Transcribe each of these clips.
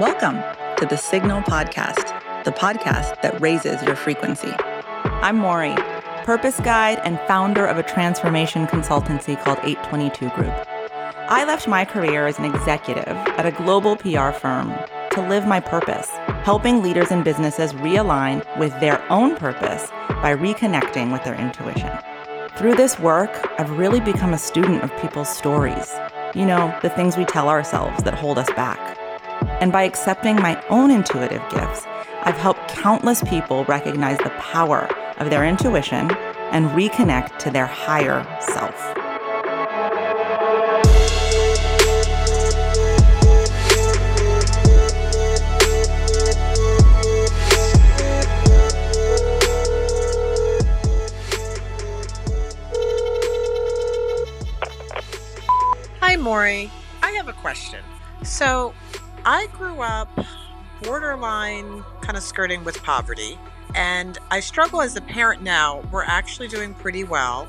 Welcome to the Signal Podcast, the podcast that raises your frequency. I'm Mory, purpose guide and founder of a transformation consultancy called 822 Group. I left my career as an executive at a global PR firm to live my purpose, helping leaders and businesses realign with their own purpose by reconnecting with their intuition. Through this work, I've really become a student of people's stories. You know, the things we tell ourselves that hold us back. And by accepting my own intuitive gifts, I've helped countless people recognize the power of their intuition and reconnect to their higher self. I grew up borderline kind of skirting with poverty, and I struggle as a parent now. We're actually doing pretty well.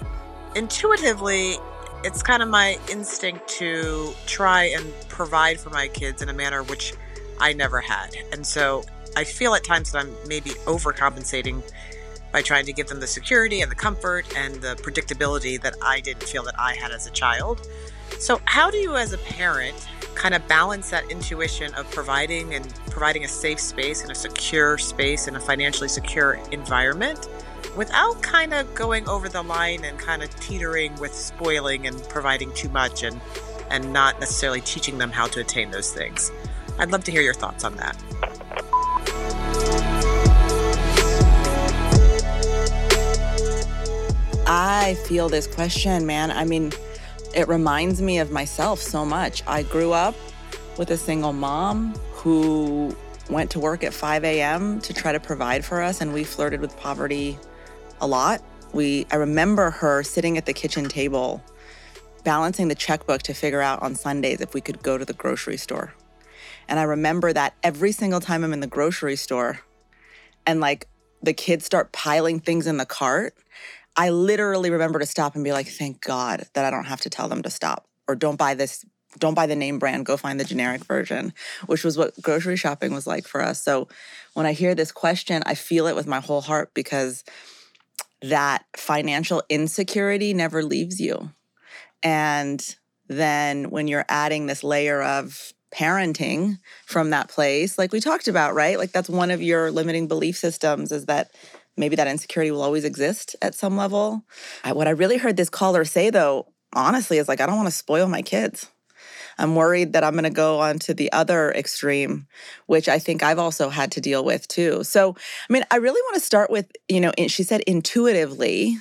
Intuitively, it's kind of my instinct to try and provide for my kids in a manner which I never had. And so I feel at times that I'm maybe overcompensating by trying to give them the security and the comfort and the predictability that I didn't feel that I had as a child. So, how do you, as a parent, kind of balance that intuition of providing and providing a safe space and a secure space and a financially secure environment without kind of going over the line and kind of teetering with spoiling and providing too much and and not necessarily teaching them how to attain those things. I'd love to hear your thoughts on that. I feel this question, man. I mean, it reminds me of myself so much. I grew up with a single mom who went to work at 5 a.m. to try to provide for us, and we flirted with poverty a lot. We, I remember her sitting at the kitchen table, balancing the checkbook to figure out on Sundays if we could go to the grocery store. And I remember that every single time I'm in the grocery store and like the kids start piling things in the cart, I literally remember to stop and be like, thank God that I don't have to tell them to stop or don't buy this, don't buy the name brand, go find the generic version, which was what grocery shopping was like for us. So when I hear this question, I feel it with my whole heart because that financial insecurity never leaves you. And then when you're adding this layer of parenting from that place, like we talked about, right? Like that's one of your limiting belief systems is that maybe that insecurity will always exist at some level. I, what I really heard this caller say, though, honestly, is like, I don't want to spoil my kids. I'm worried that I'm going to go on to the other extreme, which I think I've also had to deal with too. So, I mean, I really want to start with, you know, she said intuitively,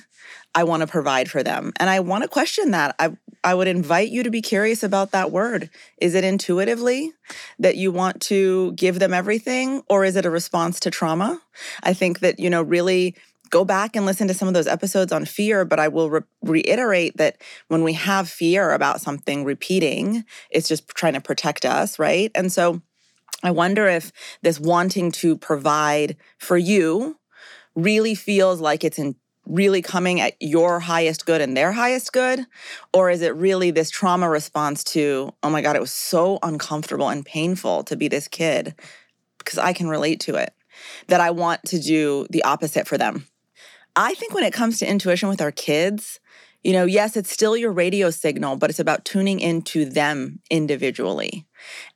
I want to provide for them. And I want to question that. I I would invite you to be curious about that word. Is it intuitively that you want to give them everything or is it a response to trauma? I think that, you know, really go back and listen to some of those episodes on fear, but I will re- reiterate that when we have fear about something repeating, it's just trying to protect us, right? And so I wonder if this wanting to provide for you really feels like it's in really coming at your highest good and their highest good? Or is it really this trauma response to, oh my God, it was so uncomfortable and painful to be this kid because I can relate to it, that I want to do the opposite for them? I think when it comes to intuition with our kids, you know, yes, it's still your radio signal, but it's about tuning into them individually.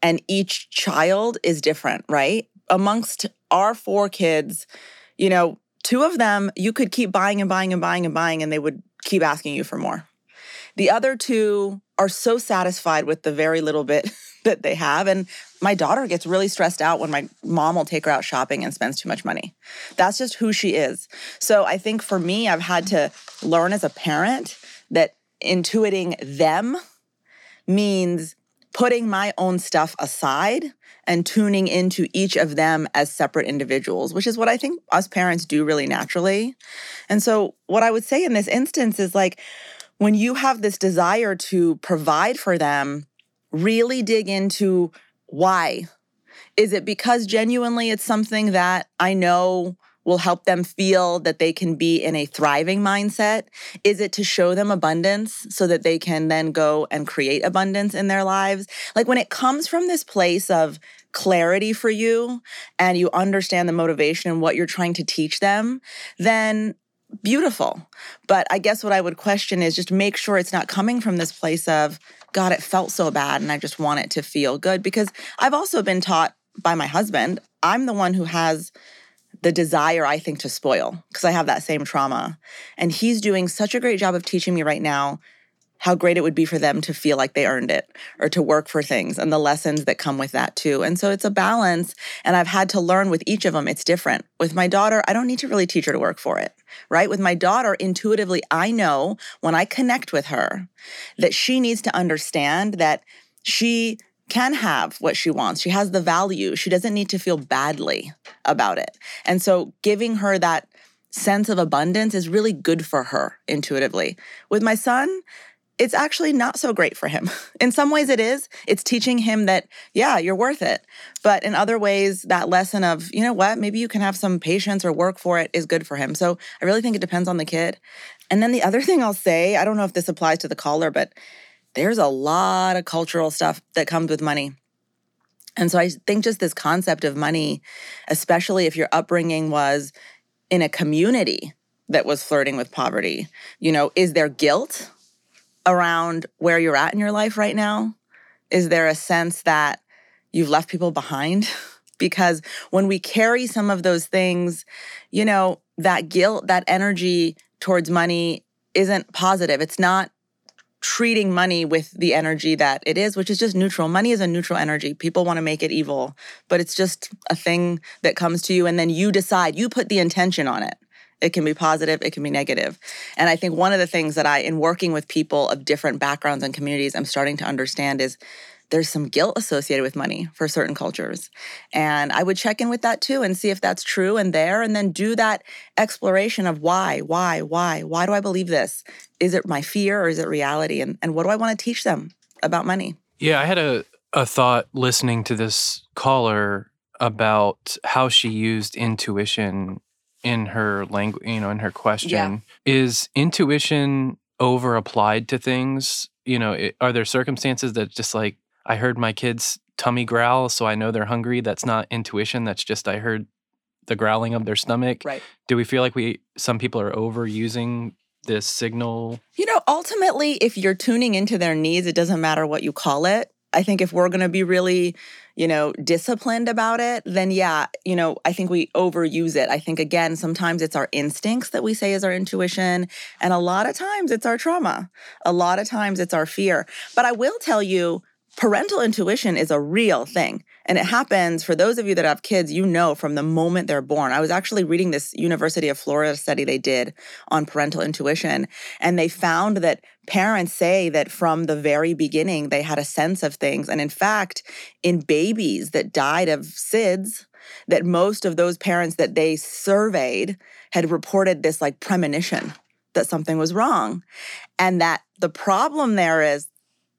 And each child is different, right? Amongst our four kids, you know, Two of them, you could keep buying and buying and buying and buying, and they would keep asking you for more. The other two are so satisfied with the very little bit that they have. And my daughter gets really stressed out when my mom will take her out shopping and spends too much money. That's just who she is. So I think for me, I've had to learn as a parent that intuiting them means putting my own stuff aside and tuning into each of them as separate individuals, which is what I think us parents do really naturally. And so, what I would say in this instance is like, when you have this desire to provide for them, really dig into why. Is it because genuinely it's something that I know will help them feel that they can be in a thriving mindset? Is it to show them abundance so that they can then go and create abundance in their lives? Like when it comes from this place of clarity for you and you understand the motivation and what you're trying to teach them, then beautiful. But I guess what I would question is just make sure it's not coming from this place of, God, it felt so bad and I just want it to feel good. Because I've also been taught by my husband, I'm the one who has the desire, I think, to spoil because I have that same trauma. And he's doing such a great job of teaching me right now how great it would be for them to feel like they earned it or to work for things and the lessons that come with that too. And so it's a balance. And I've had to learn with each of them, it's different. With my daughter, I don't need to really teach her to work for it, right? With my daughter, intuitively, I know when I connect with her that she needs to understand that she can have what she wants. She has the value. She doesn't need to feel badly about it. And so giving her that sense of abundance is really good for her intuitively. With my son, it's actually not so great for him. In some ways, it is. It's teaching him that, yeah, you're worth it. But in other ways, that lesson of, you know what, maybe you can have some patience or work for it is good for him. So I really think it depends on the kid. And then the other thing I'll say, I don't know if this applies to the caller, but there's a lot of cultural stuff that comes with money. And so I think just this concept of money, especially if your upbringing was in a community that was flirting with poverty, you know, is there guilt? Around where you're at in your life right now? Is there a sense that you've left people behind? because when we carry some of those things, you know, that guilt, that energy towards money isn't positive. It's not treating money with the energy that it is, which is just neutral. Money is a neutral energy. People want to make it evil, but it's just a thing that comes to you and then you decide, you put the intention on it. It can be positive, it can be negative. And I think one of the things that I, in working with people of different backgrounds and communities, I'm starting to understand is there's some guilt associated with money for certain cultures. And I would check in with that too and see if that's true and there, and then do that exploration of why, why, why, why do I believe this? Is it my fear or is it reality? And, and what do I want to teach them about money? Yeah, I had a, a thought listening to this caller about how she used intuition in her language, you know, in her question. Yeah. Is intuition over applied to things? You know, it, are there circumstances that just like I heard my kids tummy growl, so I know they're hungry? That's not intuition. That's just I heard the growling of their stomach. Right. Do we feel like we some people are overusing this signal? You know, ultimately, if you're tuning into their needs, it doesn't matter what you call it. I think if we're going to be really, you know, disciplined about it, then yeah, you know, I think we overuse it. I think again, sometimes it's our instincts that we say is our intuition, and a lot of times it's our trauma. A lot of times it's our fear. But I will tell you, parental intuition is a real thing. And it happens for those of you that have kids, you know from the moment they're born. I was actually reading this University of Florida study they did on parental intuition, and they found that parents say that from the very beginning they had a sense of things. And in fact, in babies that died of SIDS, that most of those parents that they surveyed had reported this like premonition that something was wrong. And that the problem there is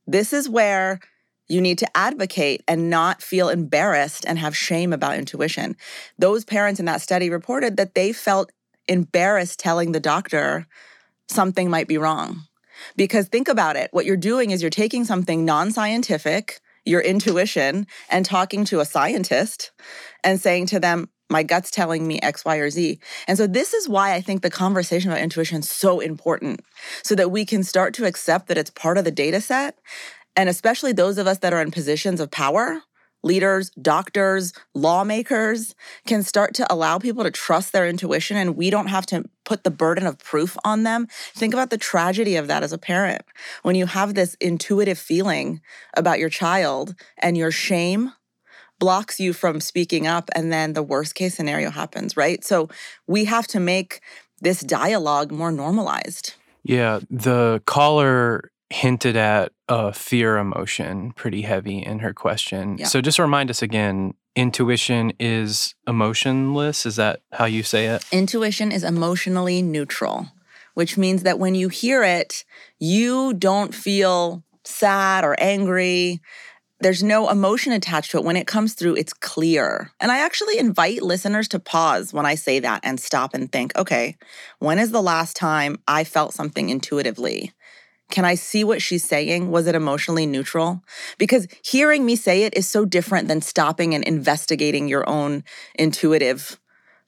this is where you need to advocate and not feel embarrassed and have shame about intuition. Those parents in that study reported that they felt embarrassed telling the doctor something might be wrong. Because think about it, what you're doing is you're taking something non scientific, your intuition, and talking to a scientist and saying to them, my gut's telling me X, Y, or Z. And so, this is why I think the conversation about intuition is so important so that we can start to accept that it's part of the data set and especially those of us that are in positions of power, leaders, doctors, lawmakers, can start to allow people to trust their intuition and we don't have to put the burden of proof on them. Think about the tragedy of that as a parent. When you have this intuitive feeling about your child and your shame blocks you from speaking up and then the worst case scenario happens, right? So we have to make this dialogue more normalized. Yeah, the caller hinted at a fear emotion pretty heavy in her question. Yeah. So just remind us again intuition is emotionless. Is that how you say it? Intuition is emotionally neutral, which means that when you hear it, you don't feel sad or angry. There's no emotion attached to it. When it comes through, it's clear. And I actually invite listeners to pause when I say that and stop and think okay, when is the last time I felt something intuitively? Can I see what she's saying? Was it emotionally neutral? Because hearing me say it is so different than stopping and investigating your own intuitive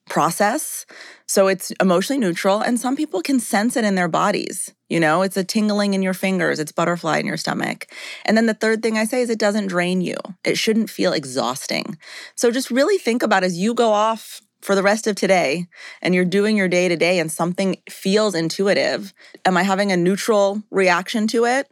process. So it's emotionally neutral, and some people can sense it in their bodies. You know, it's a tingling in your fingers, it's butterfly in your stomach. And then the third thing I say is it doesn't drain you. It shouldn't feel exhausting. So just really think about as you go off for the rest of today and you're doing your day to day and something feels intuitive, am I having a neutral reaction to it?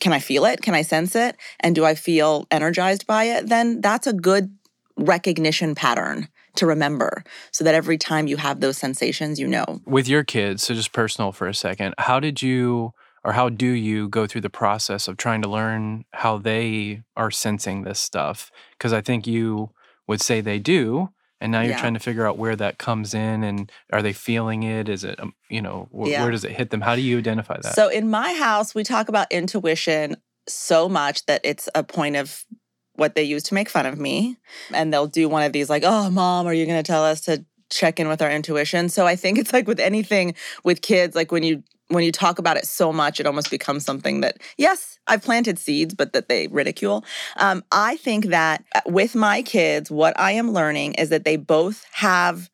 Can I feel it? Can I sense it? And do I feel energized by it? Then that's a good recognition pattern to remember so that every time you have those sensations, you know. With your kids, so just personal for a second, how did you or how do you go through the process of trying to learn how they are sensing this stuff? Because I think you would say they do. And now you're Yeah. trying to figure out where that comes in and are they feeling it? Is it, um, you know, wh- Yeah. where does it hit them? How do you identify that? So in my house, we talk about intuition so much that it's a point of what they use to make fun of me. And they'll do one of these like, oh, mom, are you going to tell us to check in with our intuition? So I think it's like with anything with kids, like when you when you talk about it so much, it almost becomes something that, yes, I've planted seeds, but that they ridicule. Um, I think that uh, with my kids, what I am learning is that they both have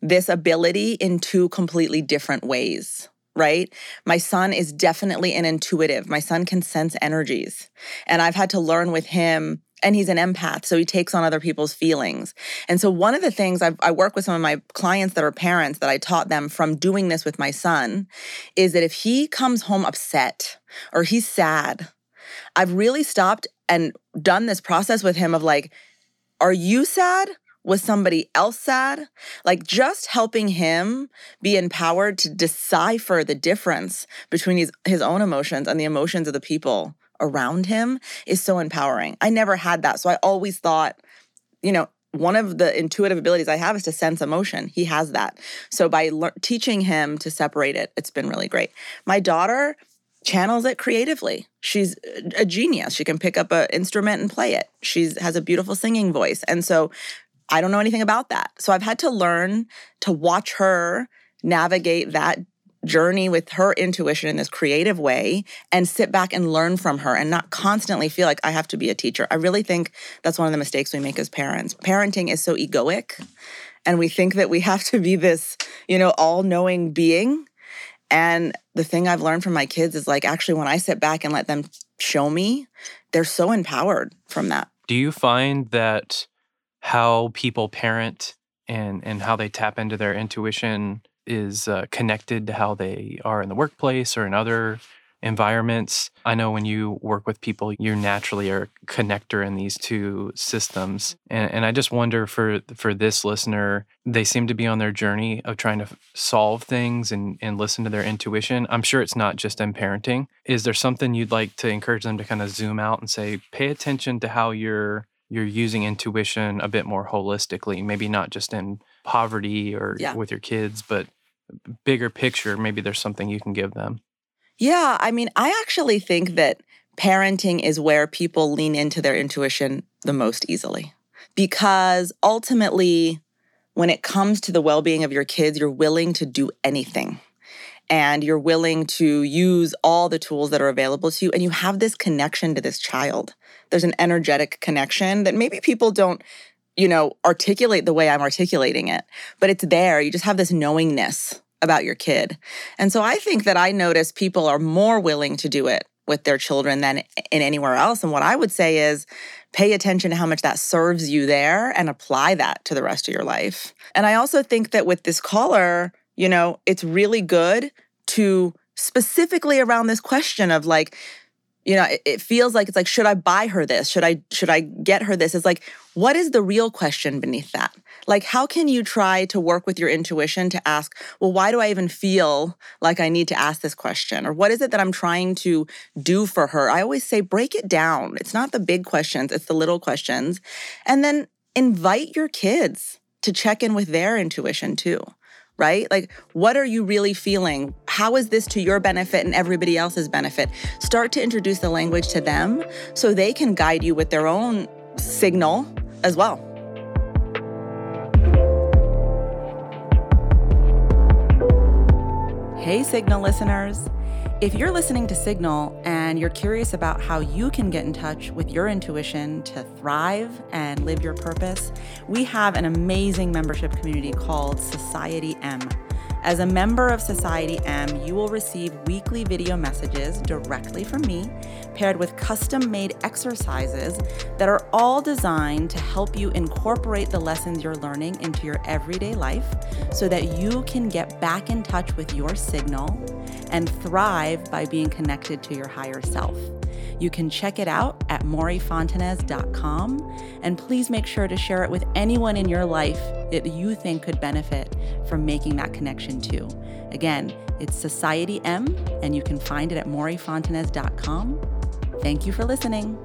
this ability in two completely different ways right? My son is definitely an intuitive. My son can sense energies. And I've had to learn with him, and he's an empath, so he takes on other people's feelings. And so, one of the things I've, I work with some of my clients that are parents that I taught them from doing this with my son is that if he comes home upset or he's sad, I've really stopped and done this process with him of like, are you sad? Was somebody else sad? Like just helping him be empowered to decipher the difference between his, his own emotions and the emotions of the people around him is so empowering. I never had that. So I always thought, you know, one of the intuitive abilities I have is to sense emotion. He has that. So by lear- teaching him to separate it, it's been really great. My daughter channels it creatively. She's a genius. She can pick up an instrument and play it. She has a beautiful singing voice. And so I don't know anything about that. So I've had to learn to watch her navigate that journey with her intuition in this creative way and sit back and learn from her and not constantly feel like I have to be a teacher. I really think that's one of the mistakes we make as parents. Parenting is so egoic and we think that we have to be this, you know, all-knowing being. And the thing I've learned from my kids is like actually when I sit back and let them show me, they're so empowered from that. do you find that how people parent and and how they tap into their intuition is uh, connected to how they are in the workplace or in other environments. I know when you work with people you naturally are a connector in these two systems and, and i just wonder for for this listener they seem to be on their journey of trying to solve things and, and listen to their intuition. I'm sure it's not just in parenting. Is there something you'd like to encourage them to kind of zoom out and say pay attention to how you're you're using intuition a bit more holistically maybe not just in poverty or Yeah. with your kids but bigger picture maybe there's something you can give them Yeah, I mean, I actually think that parenting is where people lean into their intuition the most easily. Because ultimately, when it comes to the well being of your kids, you're willing to do anything. And you're willing to use all the tools that are available to you. And you have this connection to this child. There's an energetic connection that maybe people don't, you know, articulate the way I'm articulating it, but it's there. You just have this knowingness about your kid. And so I think that I notice people are more willing to do it with their children than in anywhere else. And what I would say is pay attention to how much that serves you there and apply that to the rest of your life. And I also think that with this caller, you know, it's really good to specifically around this question of like, you know, it, feels like it's like, should I buy her this? Should I should I get her this? It's like, what is the real question beneath that? Like, how can you try to work with your intuition to ask, well, why do I even feel like I need to ask this question? Or what is it that I'm trying to do for her? I always say, break it down. It's not the big questions, it's the little questions. And then invite your kids to check in with their intuition too right? Like, what are you really feeling? How is this to your benefit and everybody else's benefit? Start to introduce the language to them so they can guide you with their own signal as well. Hey, Signal listeners. If you're listening to Signal and you're curious about how you can get in touch with your intuition to thrive and live your purpose, we have an amazing membership community called Society M. As a member of Society M, you will receive weekly video messages directly from me, paired with custom made exercises that are all designed to help you incorporate the lessons you're learning into your everyday life so that you can get back in touch with your signal and thrive by being connected to your higher self. You can check it out at moryfontanez.com and please make sure to share it with anyone in your life that you think could benefit from making that connection too. Again, it's Society M and you can find it at moryfontanez.com. Thank you for listening.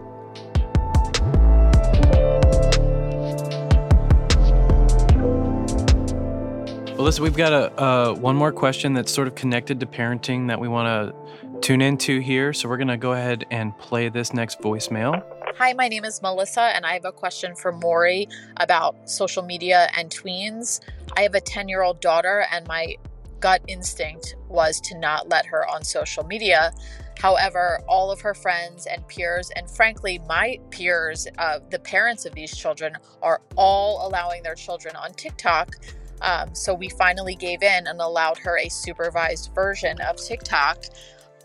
Well, listen, we've got a uh, one more question that's sort of connected to parenting that we want to tune into here. So we're going to go ahead and play this next voicemail. Hi, my name is Melissa, and I have a question for Mory about social media and tweens. I have a 10 year old daughter, and my gut instinct was to not let her on social media. However, all of her friends and peers, and frankly, my peers, uh, the parents of these children, are all allowing their children on TikTok. Um, so we finally gave in and allowed her a supervised version of TikTok.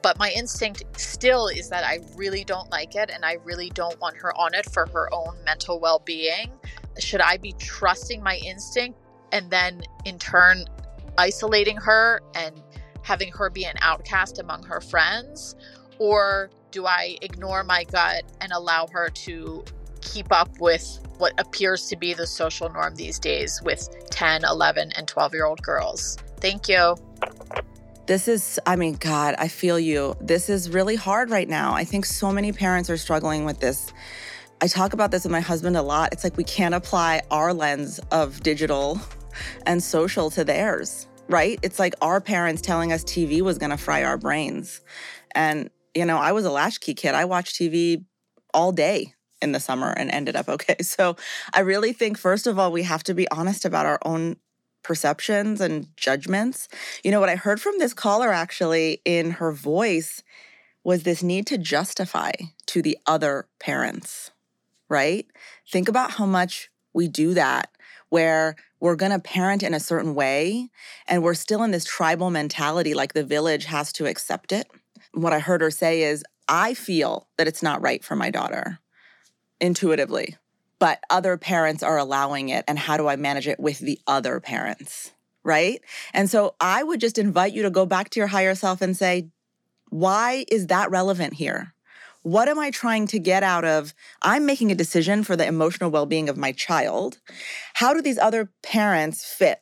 But my instinct still is that I really don't like it and I really don't want her on it for her own mental well being. Should I be trusting my instinct and then in turn isolating her and having her be an outcast among her friends? Or do I ignore my gut and allow her to keep up with what appears to be the social norm these days with 10, 11, and 12 year old girls. Thank you. This is, I mean, God, I feel you. This is really hard right now. I think so many parents are struggling with this. I talk about this with my husband a lot. It's like we can't apply our lens of digital and social to theirs, right? It's like our parents telling us TV was going to fry our brains. And, you know, I was a latchkey kid. I watched TV all day in the summer and ended up okay. So I really think, first of all, we have to be honest about our own perceptions and judgments. You know, what I heard from this caller actually in her voice was this need to justify to the other parents, right? Think about how much we do that, where we're going to parent in a certain way and we're still in this tribal mentality, like the village has to accept it. What I heard her say is, I feel that it's not right for my daughter intuitively, but other parents are allowing it. And how do I manage it with the other parents? Right. And so I would just invite you to go back to your higher self and say, why is that relevant here? What am I trying to get out of? I'm making a decision for the emotional well being of my child. How do these other parents fit?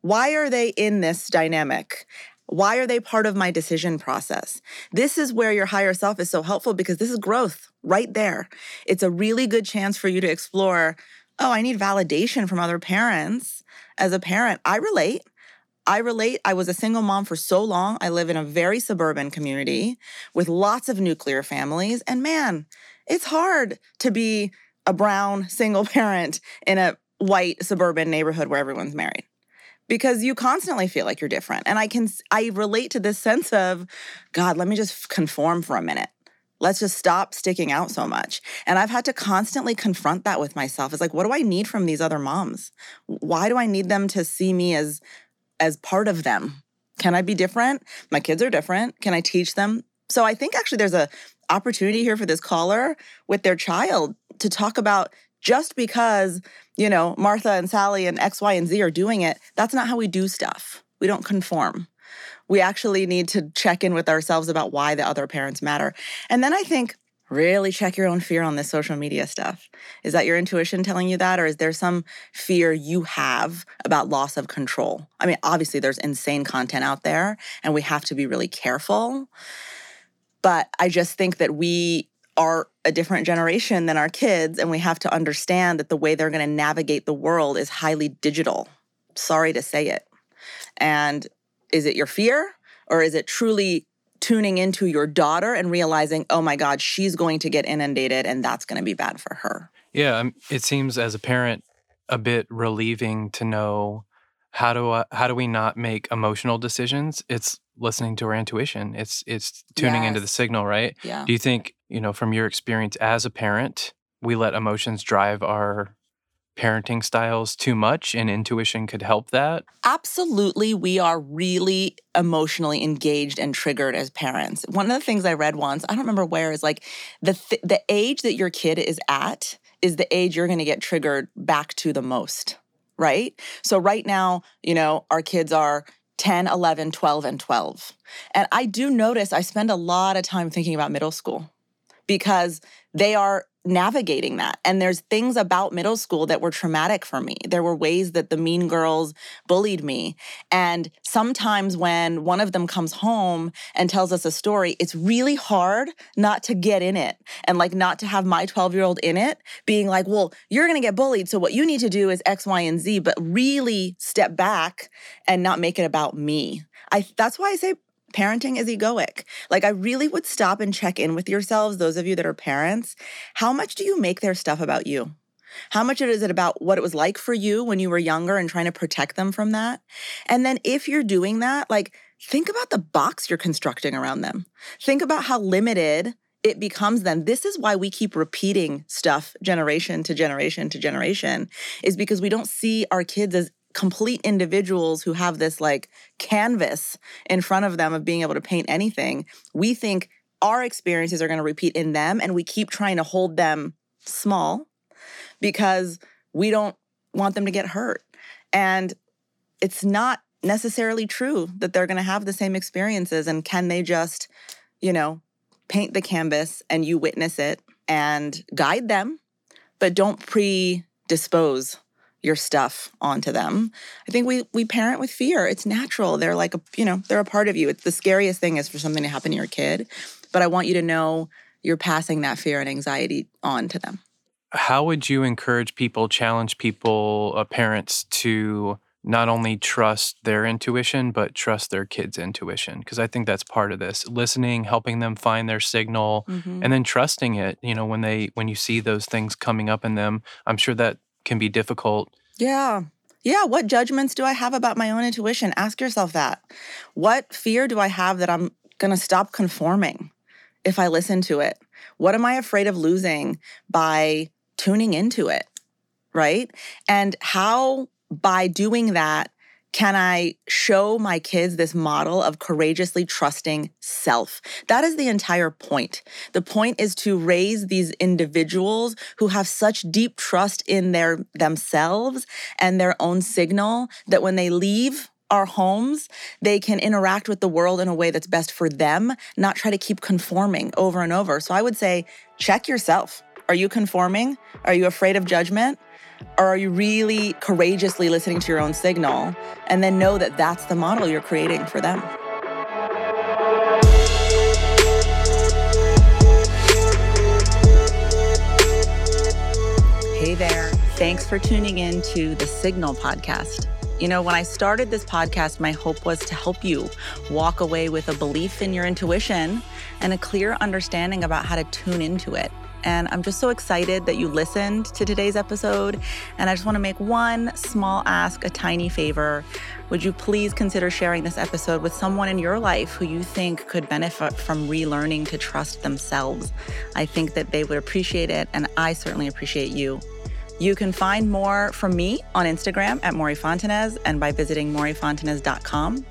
Why are they in this dynamic? Why are they part of my decision process? This is where your higher self is so helpful because this is growth right there. It's a really good chance for you to explore oh, I need validation from other parents. As a parent, I relate. I relate. I was a single mom for so long. I live in a very suburban community with lots of nuclear families. And man, it's hard to be a brown single parent in a white suburban neighborhood where everyone's married because you constantly feel like you're different. And I can I relate to this sense of god, let me just conform for a minute. Let's just stop sticking out so much. And I've had to constantly confront that with myself. It's like what do I need from these other moms? Why do I need them to see me as as part of them? Can I be different? My kids are different. Can I teach them? So I think actually there's a opportunity here for this caller with their child to talk about just because, you know, Martha and Sally and X, Y, and Z are doing it, that's not how we do stuff. We don't conform. We actually need to check in with ourselves about why the other parents matter. And then I think really check your own fear on this social media stuff. Is that your intuition telling you that? Or is there some fear you have about loss of control? I mean, obviously, there's insane content out there, and we have to be really careful. But I just think that we are a different generation than our kids, and we have to understand that the way they're going to navigate the world is highly digital. Sorry to say it. And is it your fear, or is it truly tuning into your daughter and realizing, oh my God, she's going to get inundated, and that's going to be bad for her? Yeah, um, it seems as a parent a bit relieving to know how do I, how do we not make emotional decisions? It's listening to our intuition. It's it's tuning yes. into the signal, right? Yeah. Do you think, you know, from your experience as a parent, we let emotions drive our parenting styles too much and intuition could help that? Absolutely. We are really emotionally engaged and triggered as parents. One of the things I read once, I don't remember where, is like the th- the age that your kid is at is the age you're going to get triggered back to the most, right? So right now, you know, our kids are 10, 11, 12 and 12. And I do notice I spend a lot of time thinking about middle school because they are navigating that. And there's things about middle school that were traumatic for me. There were ways that the mean girls bullied me. And sometimes when one of them comes home and tells us a story, it's really hard not to get in it and like not to have my 12 year old in it being like, well, you're going to get bullied. So what you need to do is X, Y, and Z, but really step back and not make it about me. I, that's why I say parenting is egoic. Like, I really would stop and check in with yourselves, those of you that are parents. How much do you make their stuff about you? How much is it about what it was like for you when you were younger and trying to protect them from that? And then if you're doing that, like, think about the box you're constructing around them. Think about how limited it becomes then this is why we keep repeating stuff generation to generation to generation is because we don't see our kids as complete individuals who have this like canvas in front of them of being able to paint anything, we think our experiences are going to repeat in them and we keep trying to hold them small because we don't want them to get hurt. And it's not necessarily true that they're going to have the same experiences and can they just, you know, paint the canvas and you witness it and guide them, but don't predispose your stuff onto them. I think we we parent with fear. It's natural. They're like a, you know, they're a part of you. It's the scariest thing is for something to happen to your kid, but I want you to know you're passing that fear and anxiety on to them. How would you encourage people, challenge people, uh, parents to not only trust their intuition but trust their kids' intuition because I think that's part of this. Listening, helping them find their signal mm-hmm. and then trusting it, you know, when they when you see those things coming up in them, I'm sure that can be difficult. Yeah. Yeah. What judgments do I have about my own intuition? Ask yourself that. What fear do I have that I'm going to stop conforming if I listen to it? What am I afraid of losing by tuning into it? Right. And how, by doing that, can I show my kids this model of courageously trusting self? That is the entire point. The point is to raise these individuals who have such deep trust in their themselves and their own signal that when they leave our homes, they can interact with the world in a way that's best for them, not try to keep conforming over and over. So I would say check yourself. Are you conforming? Are you afraid of judgment? Or are you really courageously listening to your own signal and then know that that's the model you're creating for them? Hey there. Thanks for tuning in to the Signal podcast. You know, when I started this podcast, my hope was to help you walk away with a belief in your intuition and a clear understanding about how to tune into it. And I'm just so excited that you listened to today's episode. And I just want to make one small ask, a tiny favor. Would you please consider sharing this episode with someone in your life who you think could benefit from relearning to trust themselves? I think that they would appreciate it, and I certainly appreciate you. You can find more from me on Instagram at Mory Fontanez and by visiting moryfontanez.com.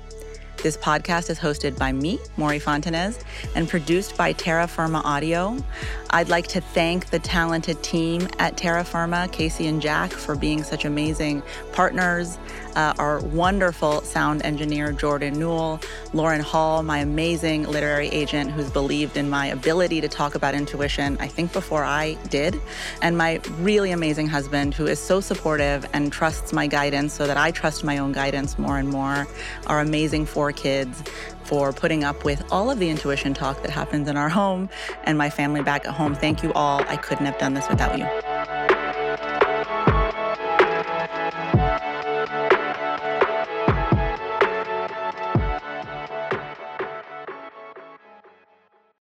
This podcast is hosted by me, Mory Fontanez, and produced by Terra Firma Audio. I'd like to thank the talented team at Terra Firma, Casey and Jack, for being such amazing partners uh, our wonderful sound engineer, Jordan Newell, Lauren Hall, my amazing literary agent who's believed in my ability to talk about intuition, I think before I did, and my really amazing husband who is so supportive and trusts my guidance so that I trust my own guidance more and more, our amazing four kids for putting up with all of the intuition talk that happens in our home and my family back at home. Thank you all. I couldn't have done this without you.